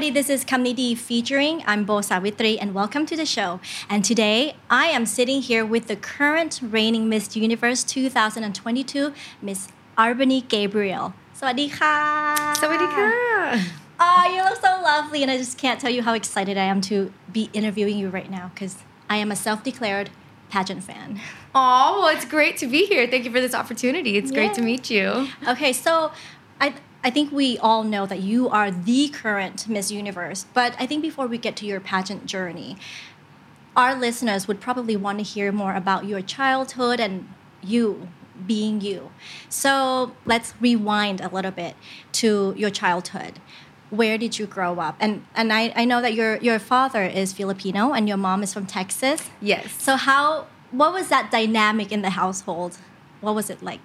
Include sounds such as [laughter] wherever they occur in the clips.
everybody. This is Kamnidi featuring. I'm Bo Savitri, and welcome to the show. And today, I am sitting here with the current reigning Miss Universe 2022, Miss Arbany Gabriel. Sawadika. Sawadika. Oh, you look so lovely, and I just can't tell you how excited I am to be interviewing you right now because I am a self-declared pageant fan. Oh, well, it's great to be here. Thank you for this opportunity. It's yeah. great to meet you. Okay, so I I think we all know that you are the current Miss Universe, but I think before we get to your pageant journey, our listeners would probably want to hear more about your childhood and you being you. So let's rewind a little bit to your childhood. Where did you grow up? And and I, I know that your your father is Filipino and your mom is from Texas. Yes. So how what was that dynamic in the household? What was it like?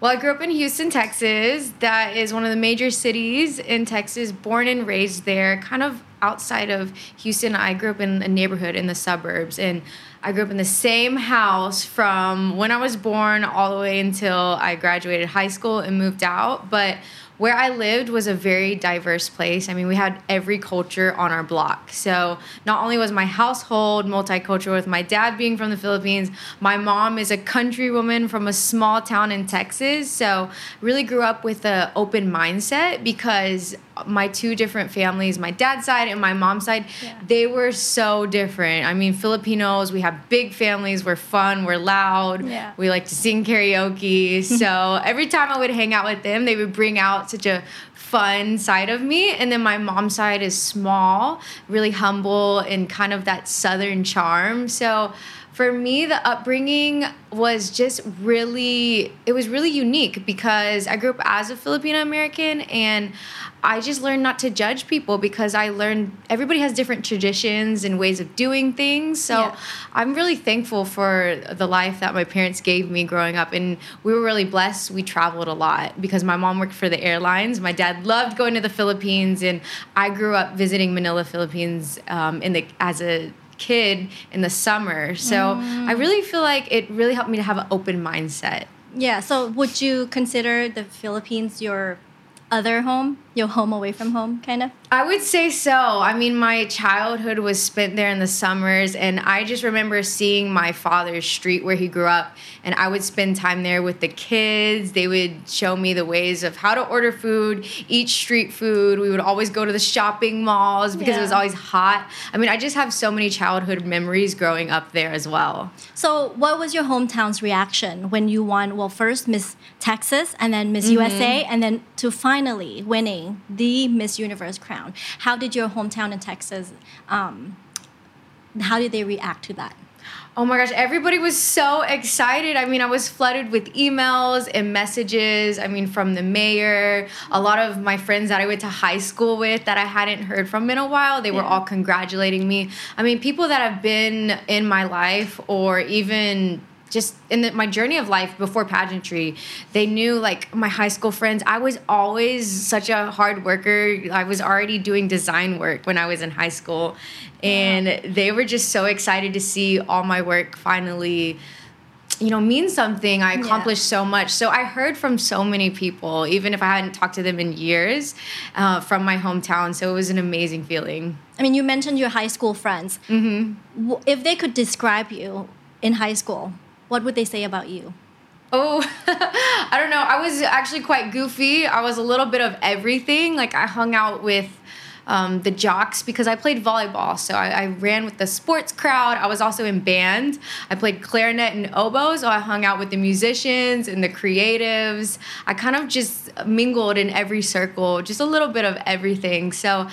Well, I grew up in Houston, Texas. That is one of the major cities in Texas. Born and raised there, kind of outside of Houston. I grew up in a neighborhood in the suburbs, and I grew up in the same house from when I was born all the way until I graduated high school and moved out. But where I lived was a very diverse place. I mean, we had every culture on our block. So not only was my household multicultural with my dad being from the Philippines, my mom is a country woman from a small town in Texas. So really grew up with an open mindset because my two different families, my dad's side and my mom's side, Yeah. they were so different. I mean, Filipinos, we have big families, we're fun, we're loud, Yeah. we like to sing karaoke. [laughs] so every time I would hang out with them, they would bring out such a fun side of me. And then my mom's side is small, really humble, and kind of that southern charm. So for me, the upbringing was just really, it was really unique because I grew up as a Filipino American and I just learned not to judge people because I learned everybody has different traditions and ways of doing things. So Yeah. I'm really thankful for the life that my parents gave me growing up. And we were really blessed. We traveled a lot because my mom worked for the airlines. My dad loved going to the Philippines. And I grew up visiting Manila, Philippines um, in the, as a kid in the summer. So I mm. really feel like it really helped me to have an open mindset. Yeah, so would you consider the Philippines your other home, your home away from home, kind of? I would say so. I mean, my childhood was spent there in the summers, and I just remember seeing my father's street where he grew up, and I would spend time there with the kids. They would show me the ways of how to order food, eat street food. We would always go to the shopping malls because it was always hot. I mean, I just have so many childhood memories growing up there as well. So, what was your hometown's reaction when you won? Well, first Miss Texas, and then Miss mm-hmm. USA, and then to finally winning the Miss Universe crown. How did your hometown in Texas? Um, how did they react to that? Oh my gosh, everybody was so excited. I mean, I was flooded with emails and messages. I mean, from the mayor, a lot of my friends that I went to high school with that I hadn't heard from in a while, they were Yeah. all congratulating me. I mean, people that have been in my life or even just in the, my journey of life before pageantry, they knew like my high school friends. I was always such a hard worker. I was already doing design work when I was in high school, and they were just so excited to see all my work finally. You know, mean something. I Yeah. accomplished so much. So I heard from so many people, even if I hadn't talked to them in years, uh, from my hometown. So it was an amazing feeling. I mean, you mentioned your high school friends. Mm-hmm. If they could describe you in high school, what would they say about you? Oh, [laughs] I don't know. I was actually quite goofy. I was a little bit of everything. Like I hung out with um, the jocks because I played volleyball. So I, I ran with the sports crowd. I was also in band. I played clarinet and oboe. So I hung out with the musicians and the creatives. I kind of just mingled in every circle, just a little bit of everything. So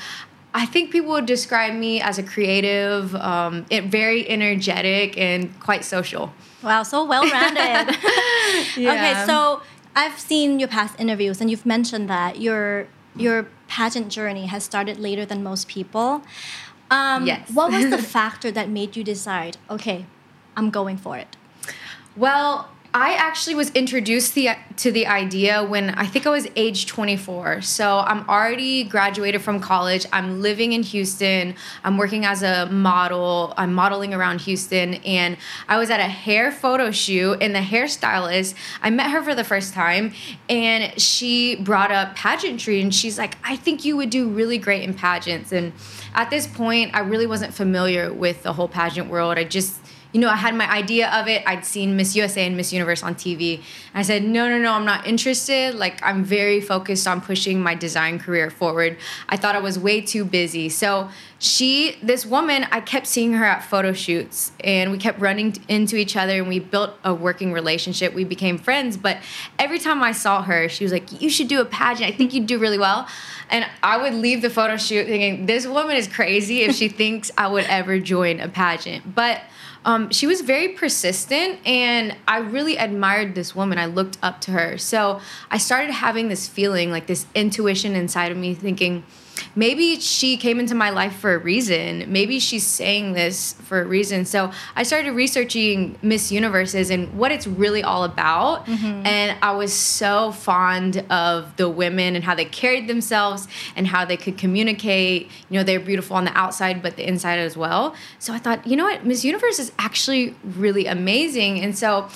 I think people would describe me as a creative, um, very energetic, and quite social. Wow, so well rounded. [laughs] Okay, so I've seen your past interviews, and you've mentioned that your your pageant journey has started later than most people. Um, Yes. What was the [laughs] factor that made you decide? Okay, I'm going for it. Well, I actually was introduced the, to the idea when I think I was age 24. So I'm already graduated from college. I'm living in Houston. I'm working as a model. I'm modeling around Houston. And I was at a hair photo shoot, and the hairstylist, I met her for the first time, and she brought up pageantry. And she's like, I think you would do really great in pageants. And at this point, I really wasn't familiar with the whole pageant world. I just you know, I had my idea of it. I'd seen Miss USA and Miss Universe on TV. And I said, no, no, no, I'm not interested. Like, I'm very focused on pushing my design career forward. I thought I was way too busy. So, she, this woman, I kept seeing her at photo shoots and we kept running into each other and we built a working relationship. We became friends. But every time I saw her, she was like, you should do a pageant. I think you'd do really well. And I would leave the photo shoot thinking, this woman is crazy if she [laughs] thinks I would ever join a pageant. But um, she was very persistent and i really admired this woman. I looked up to her. So i started having this feeling like this intuition inside of me thinking maybe she came into my life for a reason. Maybe she's saying this for a reason. So I started researching Miss Universes and what it's really all about. Mm-hmm. And I was so fond of the women and how they carried themselves and how they could communicate. You know, they're beautiful on the outside, but the inside as well. So I thought, you know what? Miss Universe is actually really amazing. And so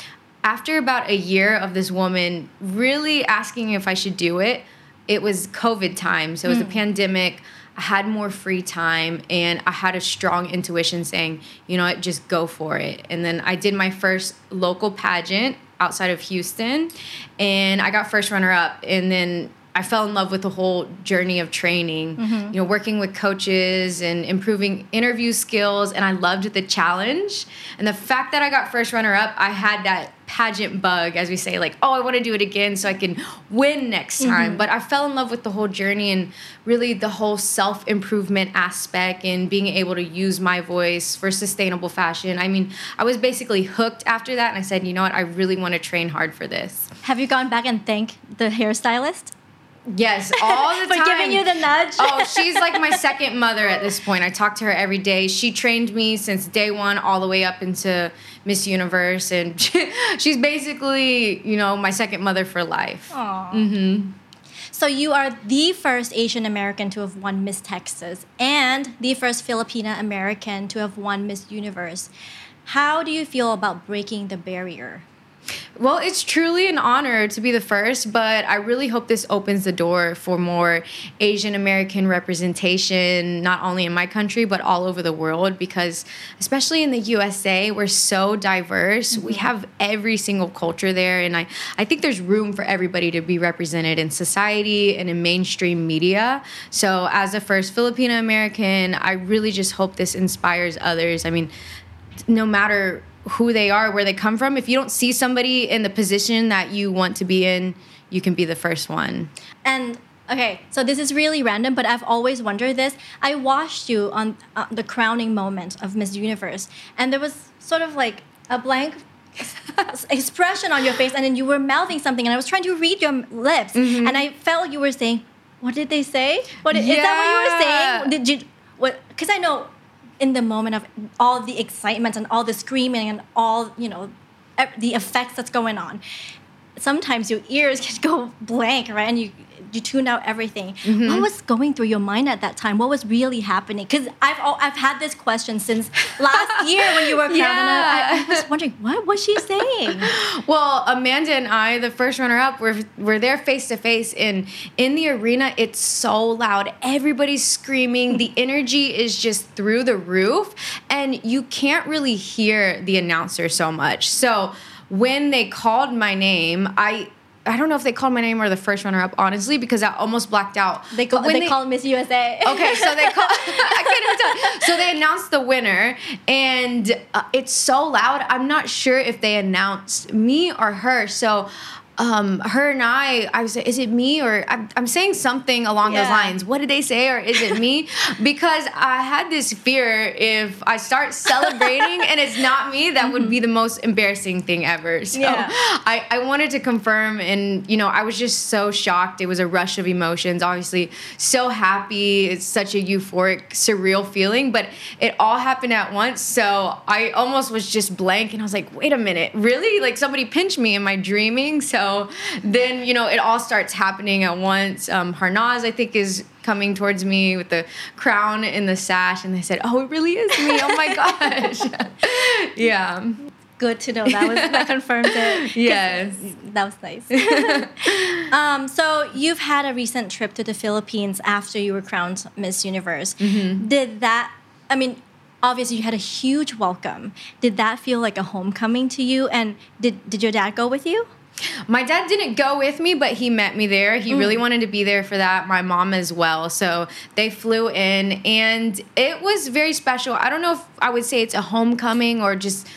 after about a year of this woman really asking if I should do it, it was COVID time, so it was mm. a hmm. pandemic. I had more free time and I had a strong intuition saying, you know what, just go for it. And then I did my first local pageant outside of Houston and I got first runner up. And then I fell in love with the whole journey of training, mm-hmm. you know, working with coaches and improving interview skills. And I loved the challenge. And the fact that I got first runner up, I had that pageant bug, as we say, like, oh, I want to do it again so I can win next time. Mm-hmm. But I fell in love with the whole journey and really the whole self improvement aspect and being able to use my voice for sustainable fashion. I mean, I was basically hooked after that. And I said, you know what, I really want to train hard for this. Have you gone back and thanked the hairstylist? Yes, all the [laughs] time. Giving you the nudge. oh, she's like my second mother at this point. I talk to her every day. She trained me since day one all the way up into Miss Universe, and [laughs] she's basically, you know, my second mother for life. Aww. Mm-hmm. So you are the first Asian American to have won Miss Texas and the first Filipina American to have won Miss Universe. How do you feel about breaking the barrier? Well, it's truly an honor to be the first, but I really hope this opens the door for more Asian American representation, not only in my country, but all over the world, because especially in the USA, we're so diverse. Mm-hmm. We have every single culture there, and I, I think there's room for everybody to be represented in society and in mainstream media. So, as a first Filipino American, I really just hope this inspires others. I mean, no matter who they are, where they come from. If you don't see somebody in the position that you want to be in, you can be the first one. And okay, so this is really random, but I've always wondered this. I watched you on uh, the crowning moment of Miss Universe, and there was sort of like a blank [laughs] expression on your face, and then you were mouthing something, and I was trying to read your lips, mm-hmm. and I felt you were saying, "What did they say? What yeah. is that? What you were saying? Did you? What? Because I know in the moment of all the excitement and all the screaming and all you know the effects that's going on sometimes your ears [laughs] can go blank right? And you you tune out everything. Mm-hmm. What was going through your mind at that time? What was really happening? Because I've I've had this question since last [laughs] year when you were crowned, yeah. I, I, was wondering what was she saying. [laughs] well, Amanda and I, the first runner-up, were were there face to face, and in the arena, it's so loud. Everybody's screaming. the [laughs] energy is just through the roof, and you can't really hear the announcer so much. So when they called my name, I I don't know if they called my name or the first runner up, honestly, because I almost blacked out. They, call, they, they called Miss USA. Okay, so they called. [laughs] I can't even tell. So they announced the winner, and uh, it's so loud. I'm not sure if they announced me or her. So um, her and I, I was, is it me or I'm, I'm saying something along those lines. What did they say or is it me? [laughs] because I had this fear if I start celebrating and it's not me, that would be the most embarrassing thing ever. [laughs] So Yeah. I, I wanted to confirm and, you know, I was just so shocked. It was a rush of emotions, obviously so happy. It's such a euphoric, surreal feeling, but it all happened at once. So I almost was just blank and I was like, wait a minute, really? Like somebody pinched me. Am I dreaming? So then, you know, it all starts happening at once. Um, Harnaaz, I think, is coming towards me with the crown and the sash. And they said, oh, it really is me. Oh my [laughs] gosh. [laughs] yeah. Good to know that was that [laughs] confirmed it. Yes. That was nice. um, so you've had a recent trip to the Philippines after you were crowned Miss Universe. Did that? I mean, obviously you had a huge welcome. Did that feel like a homecoming to you? And did did your dad go with you? My dad didn't go with me, but he met me there. He really wanted to be there for that. My mom as well. So they flew in, and it was very special. I don't know if I would say it's a homecoming or just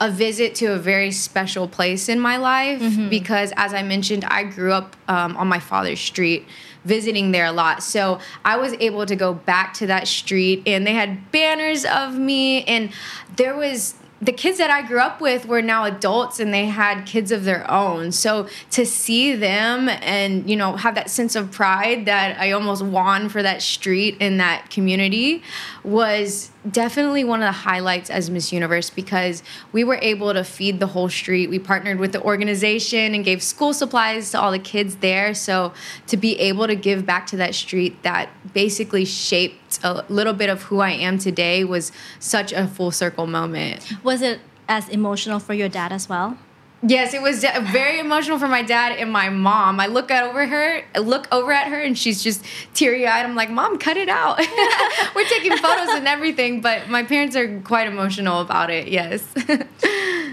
a visit to a very special place in my life because, as I mentioned, I grew up um, on my father's street visiting there a lot. So I was able to go back to that street and they had banners of me and there was the kids that I grew up with were now adults and they had kids of their own. So to see them and you know have that sense of pride that I almost won for that street and that community was definitely one of the highlights as Miss Universe because we were able to feed the whole street. We partnered with the organization and gave school supplies to all the kids there. So to be able to give back to that street that basically shaped a little bit of who I am today was such a full circle moment. Was it as emotional for your dad as well? Yes, it was very emotional for my dad and my mom. I look at over her, look over at her, and she's just teary eyed. I'm like, "Mom, cut it out." [laughs] We're taking photos and everything, but my parents are quite emotional about it. Yes. [laughs]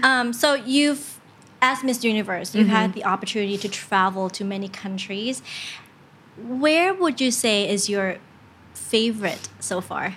Um, so you've, as Miss Universe, you've had the opportunity to travel to many countries. Where would you say is your favorite so far?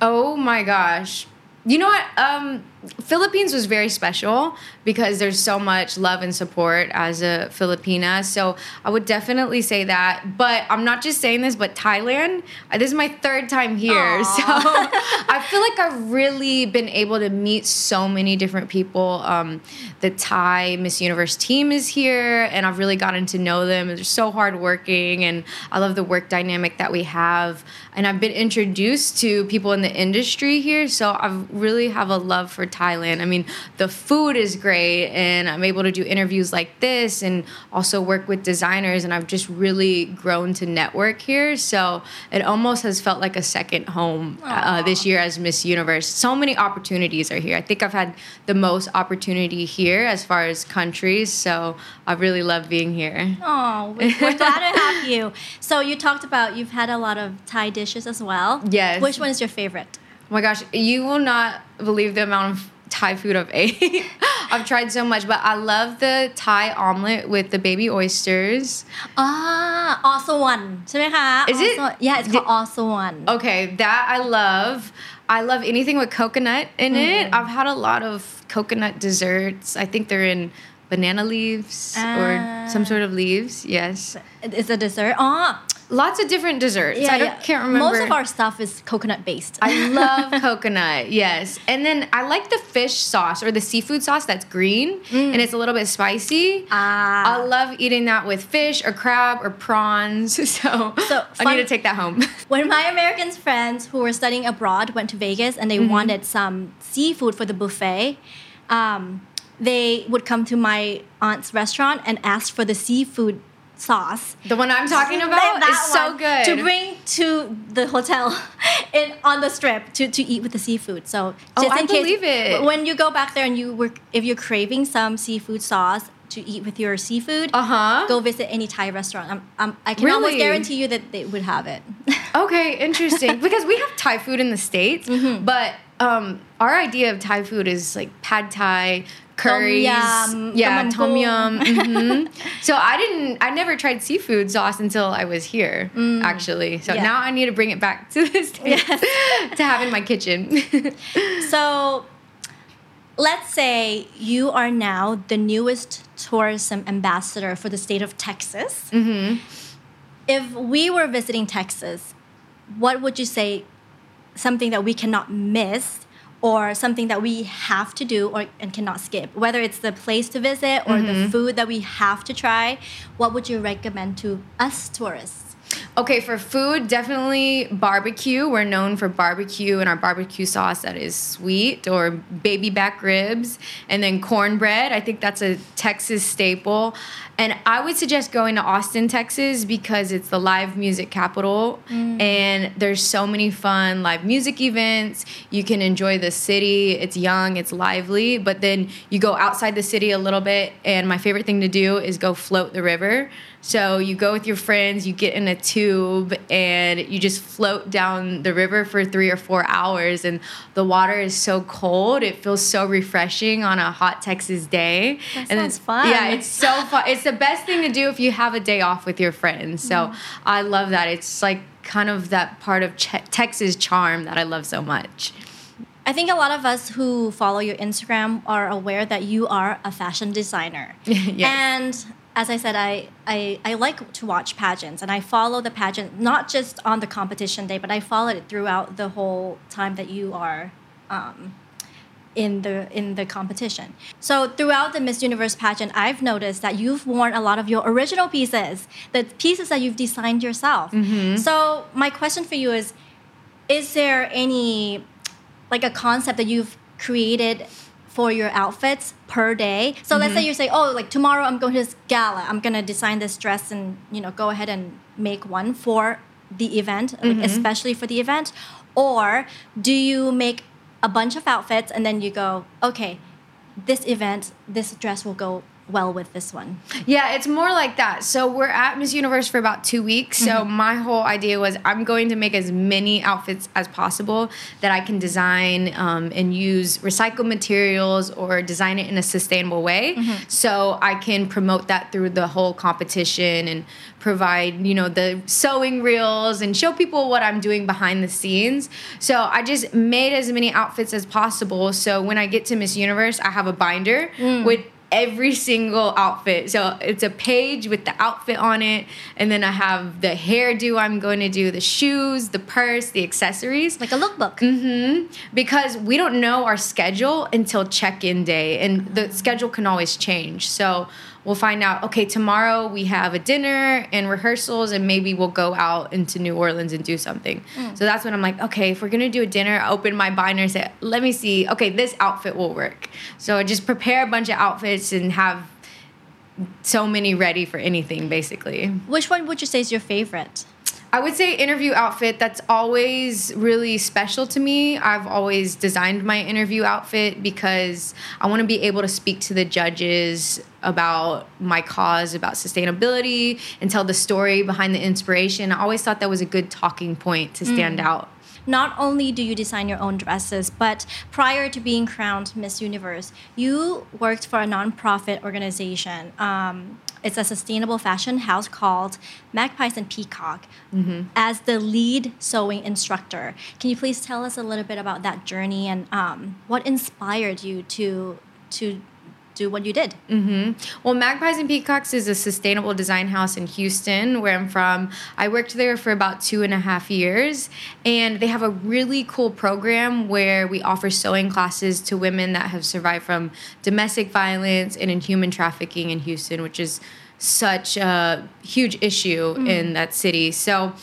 Oh my gosh. You know what? Um, Philippines was very special because there's so much love and support as a Filipina. So I would definitely say that. But I'm not just saying this, but Thailand, uh, this is my third time here. [laughs] Aw. So [laughs] I feel like I've really been able to meet so many different people. Um, the Thai Miss Universe team is here, and I've really gotten to know them. They're so hardworking, and I love the work dynamic that we have. And I've been introduced to people in the industry here, so I really have a love for Thailand. I mean, the food is great, and I'm able to do interviews like this, and also work with designers. And I've just really grown to network here, so it almost has felt like a second home uh, this year as Miss Universe. So many opportunities are here. I think I've had the most opportunity here as far as countries, so I really love being here. Oh, we- we're glad to have you. So you talked about you've had a lot of Thai dishes as well. Yes. Which one is your favorite? Oh my gosh, you will not believe the amount of Thai food I've ate. [laughs] I've tried so much, but I love the Thai omelet with the baby oysters. Ah, or suan. Is it? Yeah, it's called or suan. Okay, that I love. I love anything with coconut in mm. it. Mm-hmm. I've had a lot of coconut desserts. I think they're in banana leaves or ah. some sort of leaves. Yes. It's a dessert. Oh, Lots of different desserts. yeah, I don't, yeah. can't remember. Most of our stuff is coconut based. I [laughs] love coconut, yes. And then I like the fish sauce or the seafood sauce that's green and it's a little bit spicy. Ah. I love eating that with fish or crab or prawns. [laughs] So, So, I fun- need to take that home. [laughs] when my American friends who were studying abroad went to Vegas and they wanted some seafood for the buffet, um, they would come to my aunt's restaurant and ask for the seafood sauce. the one I'm talking about that is so good. to bring to the hotel [laughs] in on the strip to, to eat with the seafood. So Oh, just I in case believe it. when you go back there and you were if you're craving some seafood sauce to eat with your seafood, Uh-huh. go visit any Thai restaurant. I'm, I'm, I can almost guarantee you that they would have it. [laughs] Okay, interesting. [laughs] because we have Thai food in the States, Mm-hmm. but um, our idea of Thai food is like pad Thai, curries. yum, yeah, tom yum tom yum. mhm. So I didn't, I never tried seafood sauce until I was here, actually. So Mm. Yeah. now I need to bring it back to the [laughs] States Yes. to have in my kitchen. [laughs] So, let's say you are now the newest tourism ambassador for the state of Texas. If we were visiting Texas, what would you say something that we cannot miss or something that we have to do or and cannot skip. Whether it's the place to visit or the mm-hmm. food that we have to try what would you recommend to us tourists Okay, for food, definitely barbecue. We're known for barbecue and our barbecue sauce that is sweet or baby back ribs. And then cornbread. I think that's a Texas staple. And I would suggest going to Austin, Texas because it's the live music capital. Mm. And there's so many fun live music events. You can enjoy the city. It's young, it's lively. But then you go outside the city a little bit. And my favorite thing to do is go float the river. So you go with your friends, you get in a tube, and you just float down the river for three or four hours. And the water is so cold; it feels so refreshing on a hot Texas day. That and sounds fun. Yeah, it's so fun. It's the best thing to do if you have a day off with your friends. So Mm-hmm. I love that. It's like kind of that part of Ch- Texas charm that I love so much. I think a lot of us who follow your Instagram are aware that you are a fashion designer. [laughs] Yes. And as I said, I, I, I like to watch pageants and I follow the pageant not just on the competition day, but I follow it throughout the whole time that you are um, in the in the competition. So throughout the Miss Universe pageant, I've noticed that you've worn a lot of your original pieces, the pieces that you've designed yourself. So my question for you is is there any like a concept that you've created for your outfits per day. So let's say mm-hmm. you say oh like tomorrow i'm going to this gala. I'm going to design this dress and you know go ahead and make one for the event like mm-hmm. especially for the event. Or do you make a bunch of outfits and then you go okay this event this dress will go well with this one Yeah, it's more like that. So we're at Miss Universe for about two weeks. So mm-hmm. my whole idea was I'm going to make as many outfits as possible that I can design um, and use recycled materials or design it in a sustainable way. Mm-hmm. So I can promote that through the whole competition and provide, you know, the sewing reels and show people what I'm doing behind the scenes. So I just made as many outfits as possible. So when I get to Miss Universe, I have a binder mm. with every single outfit. So it's a page with the outfit on it, and then I have the hairdo I'm going to do, the shoes, the purse, the accessories. like a lookbook Mm-hmm. Because we don't know our schedule until check-in day, and the schedule can always change. So we'll find out. Okay, tomorrow we have a dinner and rehearsals, and maybe we'll go out into New Orleans and do something. Mm. So that's when I'm like, okay, if we're gonna do a dinner, I open my binder and say, let me see. Okay, this outfit will work. So I just prepare a bunch of outfits and have so many ready for anything, basically. which one would you say is your favorite I would say interview outfit. That's always really special to me. I've always designed my interview outfit because I want to be able to speak to the judges about my cause, about sustainability, and tell the story behind the inspiration. I always thought that was a good talking point to stand out. not only do you design your own dresses, but prior to being crowned Miss Universe, you worked for a nonprofit organization. Um, it's a sustainable fashion house called Magpies and Peacock as the lead sewing instructor. Can you please tell us a little bit about that journey and um, what inspired you to to do what you did? Mm-hmm. Well, Magpies and Peacocks is a sustainable design house in Houston, where I'm from. I worked there for about two and a half years, and they have a really cool program where we offer sewing classes to women that have survived from domestic violence and in human trafficking in Houston, which is such a huge issue mm. in that city. So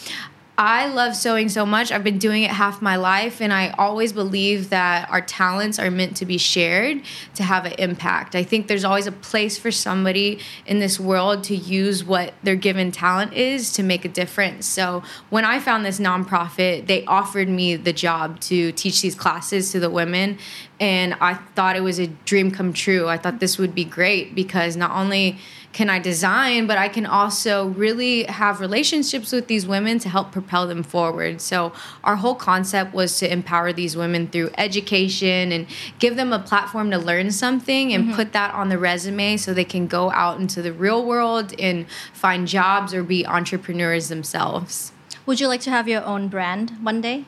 I love sewing so much. I've been doing it half my life, and I always believe that our talents are meant to be shared to have an impact. I think there's always a place for somebody in this world to use what their given talent is to make a difference. So when I found this nonprofit, they offered me the job to teach these classes to the women, and I thought it was a dream come true. I thought this would be great because not only can I design, but I can also really have relationships with these women to help propel them forward. So, our whole concept was to empower these women through education and give them a platform to learn something and mm-hmm. put that on the resume so they can go out into the real world and find jobs or be entrepreneurs themselves. Would you like to have your own brand one day?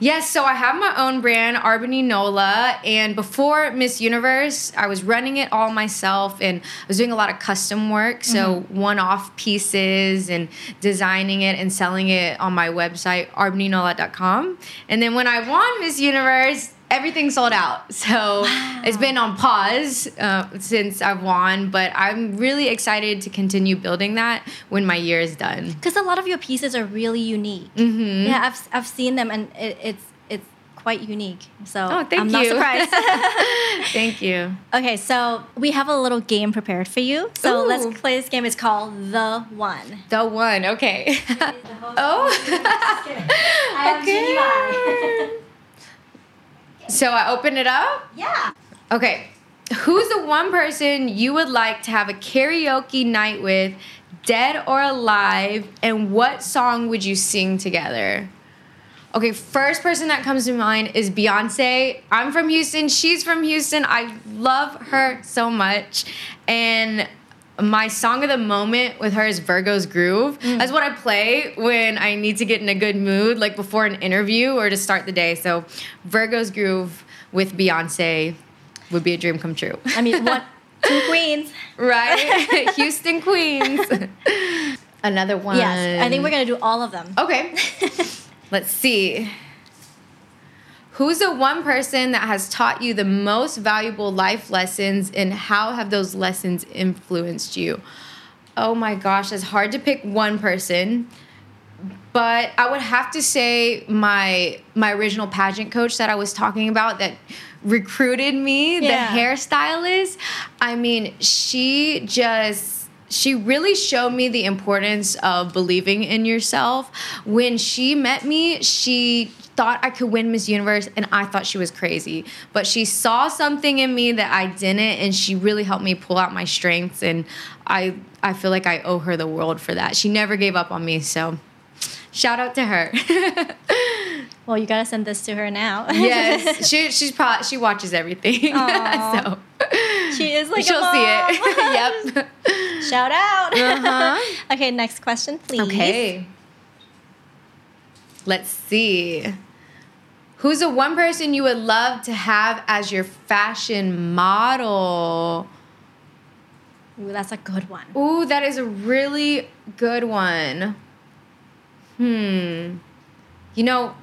Yes, so I have my own brand, Arbony Nola, and before Miss Universe, I was running it all myself and I was doing a lot of custom work, so mm-hmm. one-off pieces and designing it and selling it on my website, rbonneynola.com. And then when I won Miss Universe, everything sold out. [laughs] So it's been on pause uh, since I've won, but I'm really excited to continue building that when my year is done. Because a lot of your pieces are really unique. Mm-hmm. Yeah, I've, I've seen them and it, it's it's quite unique. So Oh, thank I'm not surprised. [laughs] [laughs] Thank you. okay, so we have a little game prepared for you. So Ooh. let's play this game. It's called The One. The one, okay. oh. okay. So I open it up. yeah. Okay. Who's the one person you would like to have a karaoke night with, dead or alive, and what song would you sing together? Okay, first person that comes to mind is Beyonce. I'm from Houston. She's from Houston. I love her so much. And my song of the moment with her is Virgo's Groove. Mm. That's what I play when I need to get in a good mood, like before an interview or to start the day. So, Virgo's Groove with Beyonce would be a dream come true. I mean, what? [laughs] Two queens. right? [laughs] Houston Queens. Another one. Yes, I think we're gonna do all of them. Okay. [laughs] Let's see. Who's the one person that has taught you the most valuable life lessons and how have those lessons influenced you? Oh my gosh, it's hard to pick one person. But I would have to say my my original pageant coach that I was talking about that recruited me, Yeah. the hairstylist. I mean, she just she really showed me the importance of believing in yourself. When she met me, she thought I could win Miss Universe and I thought she was crazy. But she saw something in me that I didn't and she really helped me pull out my strengths and I I feel like I owe her the world for that. She never gave up on me, so shout out to her. [laughs] Well, you gotta send this to her now. yes, [laughs] she she's probably she watches everything. [laughs] So she is like she'll see it. yep. Shout out. Uh-huh. [laughs] okay, next question, please. Okay. Let's see. Who's the one person you would love to have as your fashion model? Ooh, that's a good one. Ooh, that is a really good one. Hmm. You know,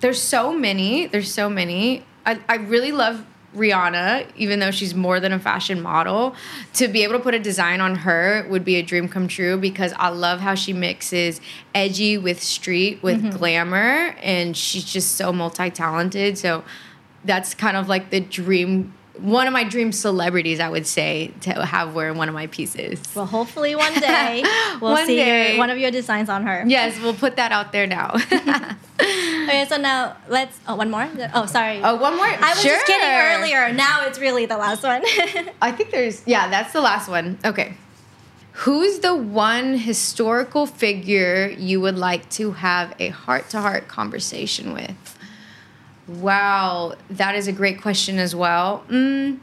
there's so many. There's so many. I, I really love Rihanna, even though she's more than a fashion model. To be able to put a design on her would be a dream come true because I love how she mixes edgy with street with mm-hmm. glamour, and she's just so multi talented. So that's kind of like the dream. One of my dream celebrities, I would say, to have wear one of my pieces. Well, hopefully one day [laughs] we'll One see day. Your, one of your designs on her. Yes, we'll put that out there now. [laughs] Okay, so now let's. Oh, one more. Oh, sorry. oh, one more. I was just kidding earlier. Now it's really the last one. [laughs] I think there's yeah, that's the last one. Okay. Who's the one historical figure you would like to have a heart-to-heart conversation with? Wow, that is a great question as well. Mm.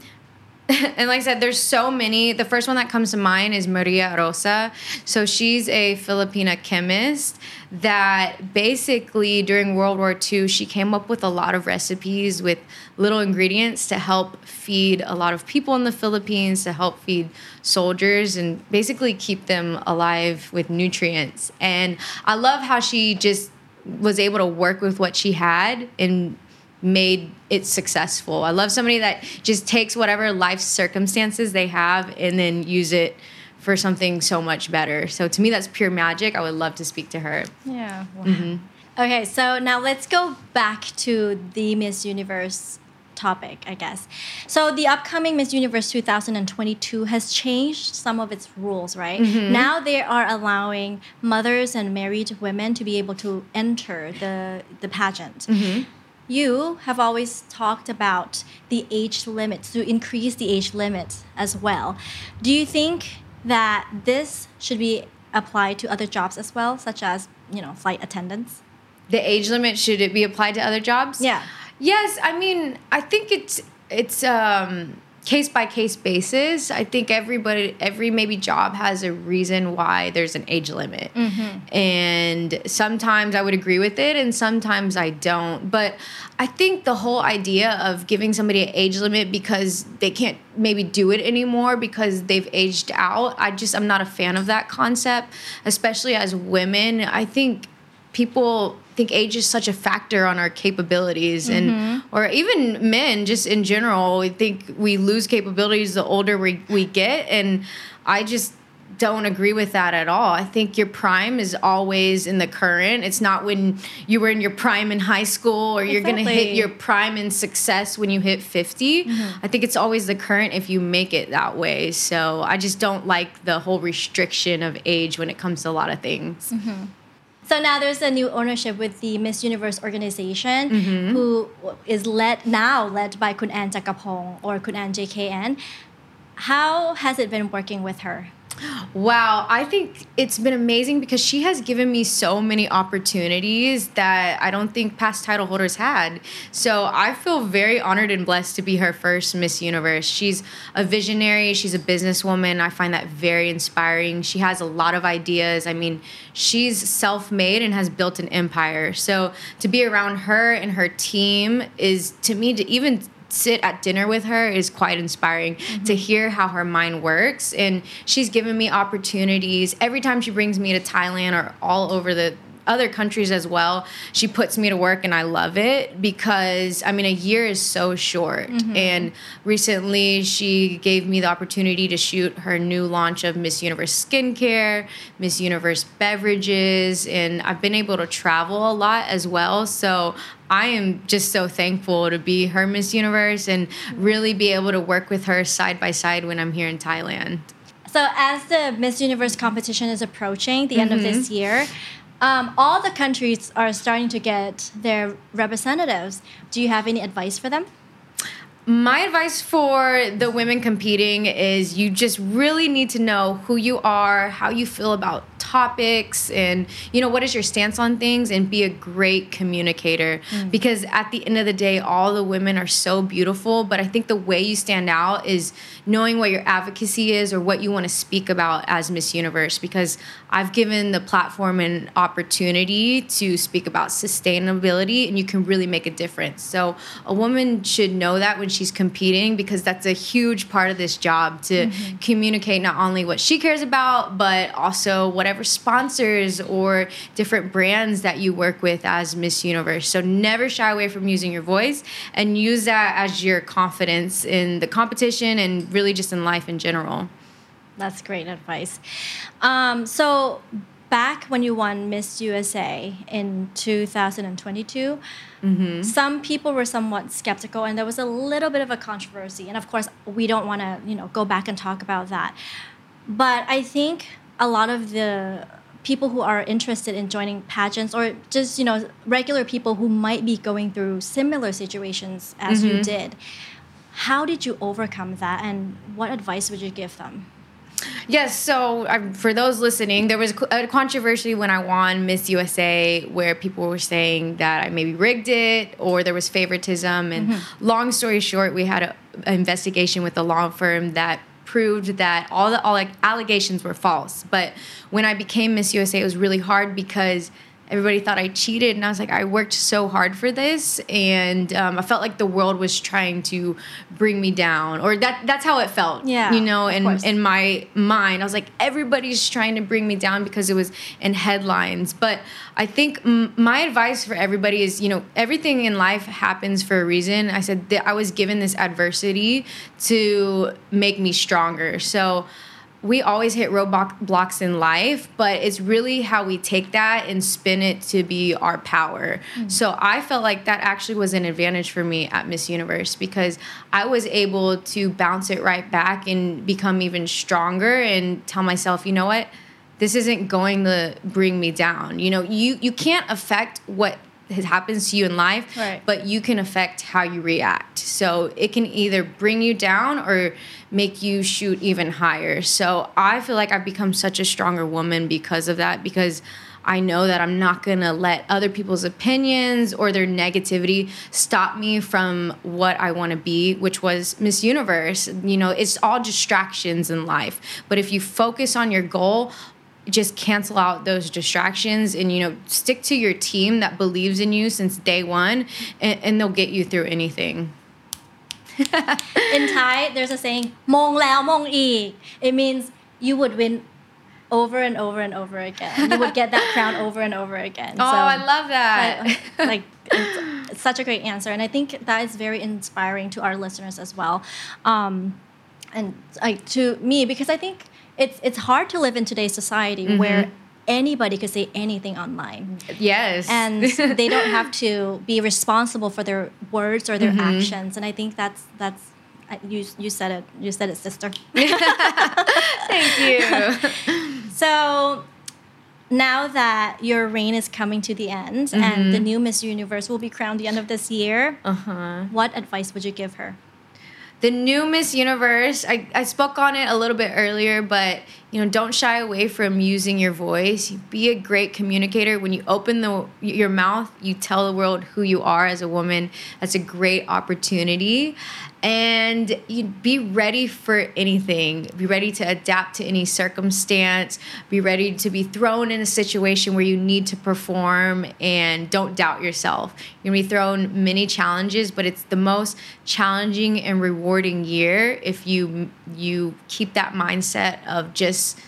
[laughs] And like I said, there's so many. The first one that comes to mind is Maria Orosa. So she's a Filipina chemist that basically during World War II, she came up with a lot of recipes with little ingredients to help feed a lot of people in the Philippines, to help feed soldiers, and basically keep them alive with nutrients. And I love how she just was able to work with what she had and made it successful. I love somebody that just takes whatever life circumstances they have and then use it for something so much better. So to me that's pure magic. I would love to speak to her. yeah. Wow. Mm-hmm. Okay, so now let's go back to the Miss Universe topic, I guess. So the upcoming Miss Universe 2022 has changed some of its rules, right? Mm-hmm. Now they are allowing mothers and married women to be able to enter the the pageant. Mm-hmm. You have always talked about the age limit to increase the age limit as well. Do you think that this should be applied to other jobs as well, such as you know flight attendants? The age limit should it be applied to other jobs? Yeah. Yes, I mean, I think it's it's um case by case basis. I think everybody, every maybe job has a reason why there's an age limit. Mm-hmm. And sometimes I would agree with it, and sometimes I don't. But I think the whole idea of giving somebody an age limit because they can't maybe do it anymore because they've aged out, I just, I'm not a fan of that concept, especially as women. I think people think age is such a factor on our capabilities and mm-hmm. or even men just in general we think we lose capabilities the older we, we get and i just don't agree with that at all. I think your prime is always in the current. It's not when you were in your prime in high school or you're gonna hit your prime in success when you hit 50 mm-hmm. i think it's always the current if you make it that way. So i just don't like the whole restriction of age when it comes to a lot of things mm-hmm. So now there's a new ownership with the Miss Universe organization, Mm-hmm. who is led now led by Kun Anne Jakkaphong or Kun Ann JKN. How has it been working with her? Wow, I think it's been amazing because she has given me so many opportunities that I don't think past title holders had. So I feel very honored and blessed to be her first Miss Universe. She's a visionary, she's a businesswoman. I find that very inspiring. She has a lot of ideas. I mean, she's self made and has built an empire. So to be around her and her team is, to me, to even sit at dinner with her is quite inspiring to mm-hmm. hear how her mind works. And she's given me opportunities. Every time she brings me to Thailand or all over the other countries as well she puts me to work and I love it because I mean a year is so short and recently she gave me the opportunity to shoot her new launch of Miss Universe skincare Miss Universe beverages and I've been able to travel a lot as well so I am just so thankful to be her Miss Universe and really be able to work with her side by side when I'm here in Thailand. So as the Miss Universe competition is approaching the end of this Mm-hmm. year, um, all the countries are starting to get their representatives. Do you have any advice for them? My advice for the women competing is you just really need to know who you are, how you feel about topics, and you know what is your stance on things, and be a great communicator. Mm. Because at the end of the day, all the women are so beautiful, but I think the way you stand out is knowing what your advocacy is or what you want to speak about as Miss Universe. Because I've given the platform an opportunity to speak about sustainability, and you can really make a difference. So a woman should know that when she's competing because that's a huge part of this job to mm-hmm. communicate not only what she cares about but also whatever sponsors or different brands that you work with as Miss Universe. So never shy away from using your voice and use that as your confidence in the competition and really just in life in general. That's great advice. Um, so back when you won Miss USA in 2022, some people were somewhat skeptical, and there was a little bit of a controversy. And of course, we don't want to, you know, go back and talk about that. But I think a lot of the people who are interested in joining pageants or just you know regular people who might be going through similar situations as you did how did you overcome that and what advice would you give them Yes, so um, for those listening, there was a controversy when I won Miss USA where people were saying that I maybe rigged it or there was favoritism. And long story short, we had a- an investigation with a law firm that proved that all the all like allegations were false. But when I became Miss USA, it was really hard because everybody thought I cheated, and I was like, I worked so hard for this, and um, I felt like the world was trying to bring me down, or that that's how it felt. Yeah, you know, and course. in my mind, I was like, everybody's trying to bring me down because it was in headlines. But I think m- my advice for everybody is, you know, everything in life happens for a reason. I said that I was given this adversity to make me stronger. So we always hit roadblocks in life, but it's really how we take that and spin it to be our power. Mm-hmm. So I felt like that actually was an advantage for me at Miss Universe because I was able to bounce it right back and become even stronger and tell myself, you know what? This isn't going to bring me down. You know, you you can't affect what happens to you in life, Right. but you can affect how you react. So it can either bring you down or make you shoot even higher. So I feel like I've become such a stronger woman because of that, because I know that I'm not gonna let other people's opinions or their negativity stop me from what I wanna be, which was Miss Universe. You know, it's all distractions in life. But if you focus on your goal, just cancel out those distractions and you know stick to your team that believes in you since day one and, and they'll get you through anything. In thai there's a saying mong lao mong i it means you would win over and over and over again. You would get that crown over and over again. Oh so, i love that. Like it's, it's, such a great answer and i think that is very inspiring to our listeners as well. Um, and like to me because i think it's it's hard to live in today's society where anybody could say anything online. Yes. And [laughs] they don't have to be responsible for their words or their Mm-hmm. actions. And i think that's that's you you said it you said it sister. [laughs] [laughs] Thank you. So now that your reign is coming to the end and Mm-hmm. the new miss universe will be crowned the end of this year uh-huh. what advice would you give her the new Miss Universe, I, I spoke on it a little bit earlier, but you know, don't shy away from using your voice. Be a great communicator. When you open the your mouth, you tell the world who you are as a woman. That's a great opportunity. And you be ready for anything. Be ready to adapt to any circumstance. Be ready to be thrown in a situation where you need to perform and don't doubt yourself. You're gonna be thrown many challenges, but it's the most challenging and rewarding year if you you keep that mindset of just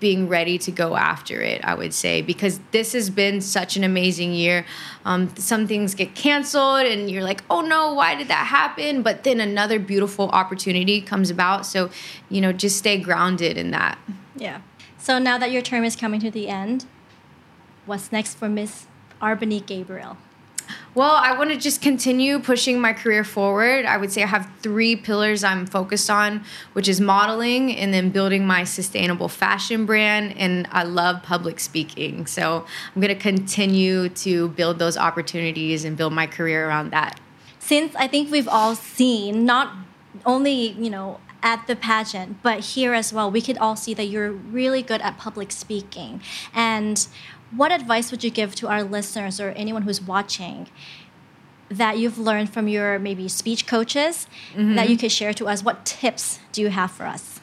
being ready to go after it i would say because this has been such an amazing year. Um, some things get canceled and you're like oh no why did that happen? But then another beautiful opportunity comes about. So you know just stay grounded in that. Yeah. So now that your term is coming to the end what's next for miss arbany gabriel Well, I want to just continue pushing my career forward. I would say I have three pillars I'm focused on, which is modeling and then building my sustainable fashion brand. And I love public speaking. So I'm going to continue to build those opportunities and build my career around that. since I think we've all seen not only you know at the pageant but here as well we could all see that you're really good at public speaking and what advice would you give to our listeners or anyone who's watching that you've learned from your maybe speech coaches that mm-hmm. you could share to us? What tips do you have for us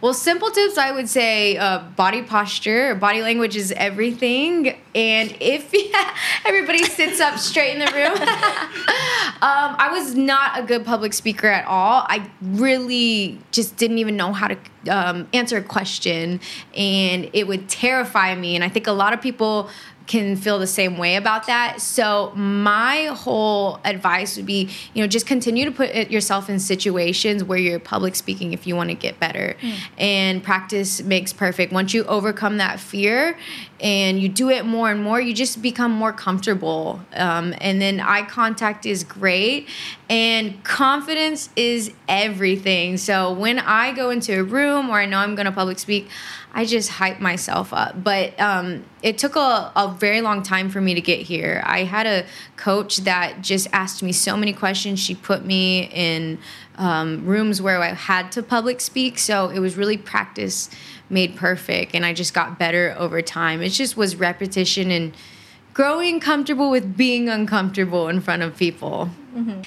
Well, simple tips I would say uh, body posture, body language is everything. And if [laughs] everybody sits up straight in the room, [laughs] um, I was not a good public speaker at all. I really just didn't even know how to um, answer a question, and it would terrify me. And I think a lot of people can feel the same way about that. So my whole advice would be, you know, just continue to put yourself in situations where you're public speaking if you want to get better. And practice makes perfect. Once you overcome that fear and you do it more and more, you just become more comfortable. Um, and then eye contact is great. And confidence is everything. So when I go into a room or I know I'm going to public speak, I just hype myself up. But um, it took a, a very long time for me to get here. I had a coach that just asked me so many questions. She put me in um, rooms where I had to public speak. So it was really practice made perfect. And I just got better over time. It just was repetition and growing comfortable with being uncomfortable in front of people.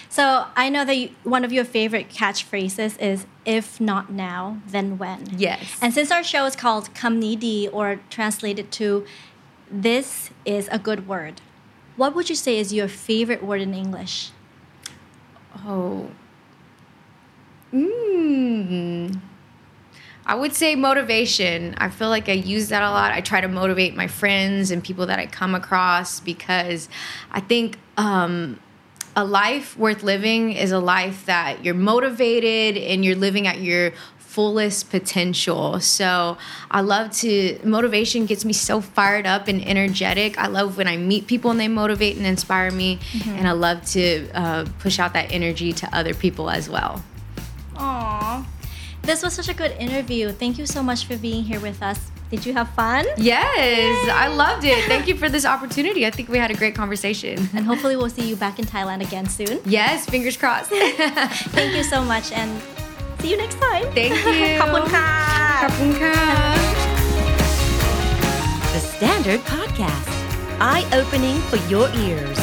So i know that you, one of your favorite catchphrases is if not now then when Yes. And since our show is called Kamnidi or translated to this is a good word, what would you say is your favorite word in English? Oh. Mm. I would say motivation. I feel like I use that a lot. I try to motivate my friends and people that I come across because I think um, a life worth living is a life that you're motivated and you're living at your fullest potential. So I love to, motivation gets me so fired up and energetic. I love when I meet people and they motivate and inspire me. And I love to uh, push out that energy to other people as well. Aww. This was such a good interview. Thank you so much for being here with us. Did you have fun? Yes, I loved it. Thank [laughs] you for this opportunity. I think we had a great conversation. And hopefully we'll see you back in Thailand again soon. Yes, fingers crossed. [laughs] Thank you so much and see you next time. Thank [laughs] you. ขอบคุณค่ะ ขอบคุณค่ะ The Standard Podcast. Podcast Eye Opening for Your Ears